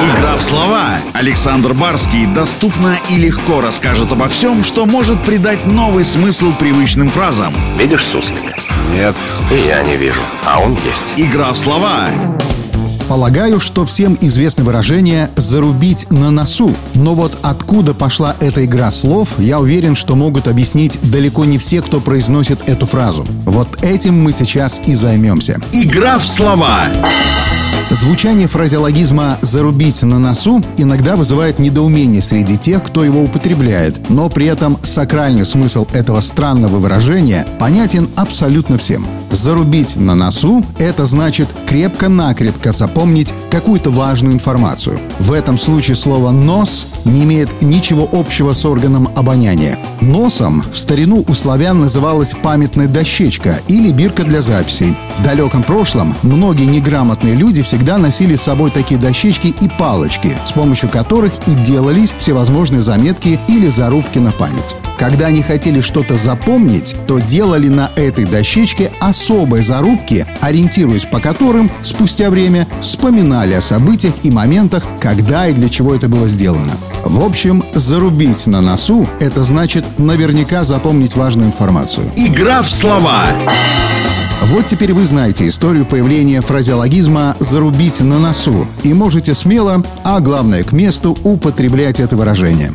Игра в слова. Александр Барский доступно и легко расскажет обо всем, что может придать новый смысл привычным фразам. Видишь суслика? Нет. И я не вижу, а он есть. Игра в слова. Полагаю, что всем известно выражение «зарубить на носу». Но вот откуда пошла эта игра слов, я уверен, что могут объяснить далеко не все, кто произносит эту фразу. Вот этим мы сейчас и займемся. Игра в слова. Звучание фразеологизма «зарубить на носу» иногда вызывает недоумение среди тех, кто его употребляет, но при этом сакральный смысл этого странного выражения понятен абсолютно всем. Зарубить на носу – это значит крепко-накрепко запомнить какую-то важную информацию. В этом случае слово «нос» не имеет ничего общего с органом обоняния. Носом в старину у славян называлась памятная дощечка или бирка для записей. В далеком прошлом многие неграмотные люди всегда носили с собой такие дощечки и палочки, с помощью которых и делались всевозможные заметки или зарубки на память. Когда они хотели что-то запомнить, то делали на этой дощечке особые зарубки, ориентируясь по которым спустя время вспоминали о событиях и моментах, когда и для чего это было сделано. В общем, зарубить на носу – это значит наверняка запомнить важную информацию. Игра в слова. Вот теперь вы знаете историю появления фразеологизма «зарубить на носу» и можете смело, а главное к месту, употреблять это выражение.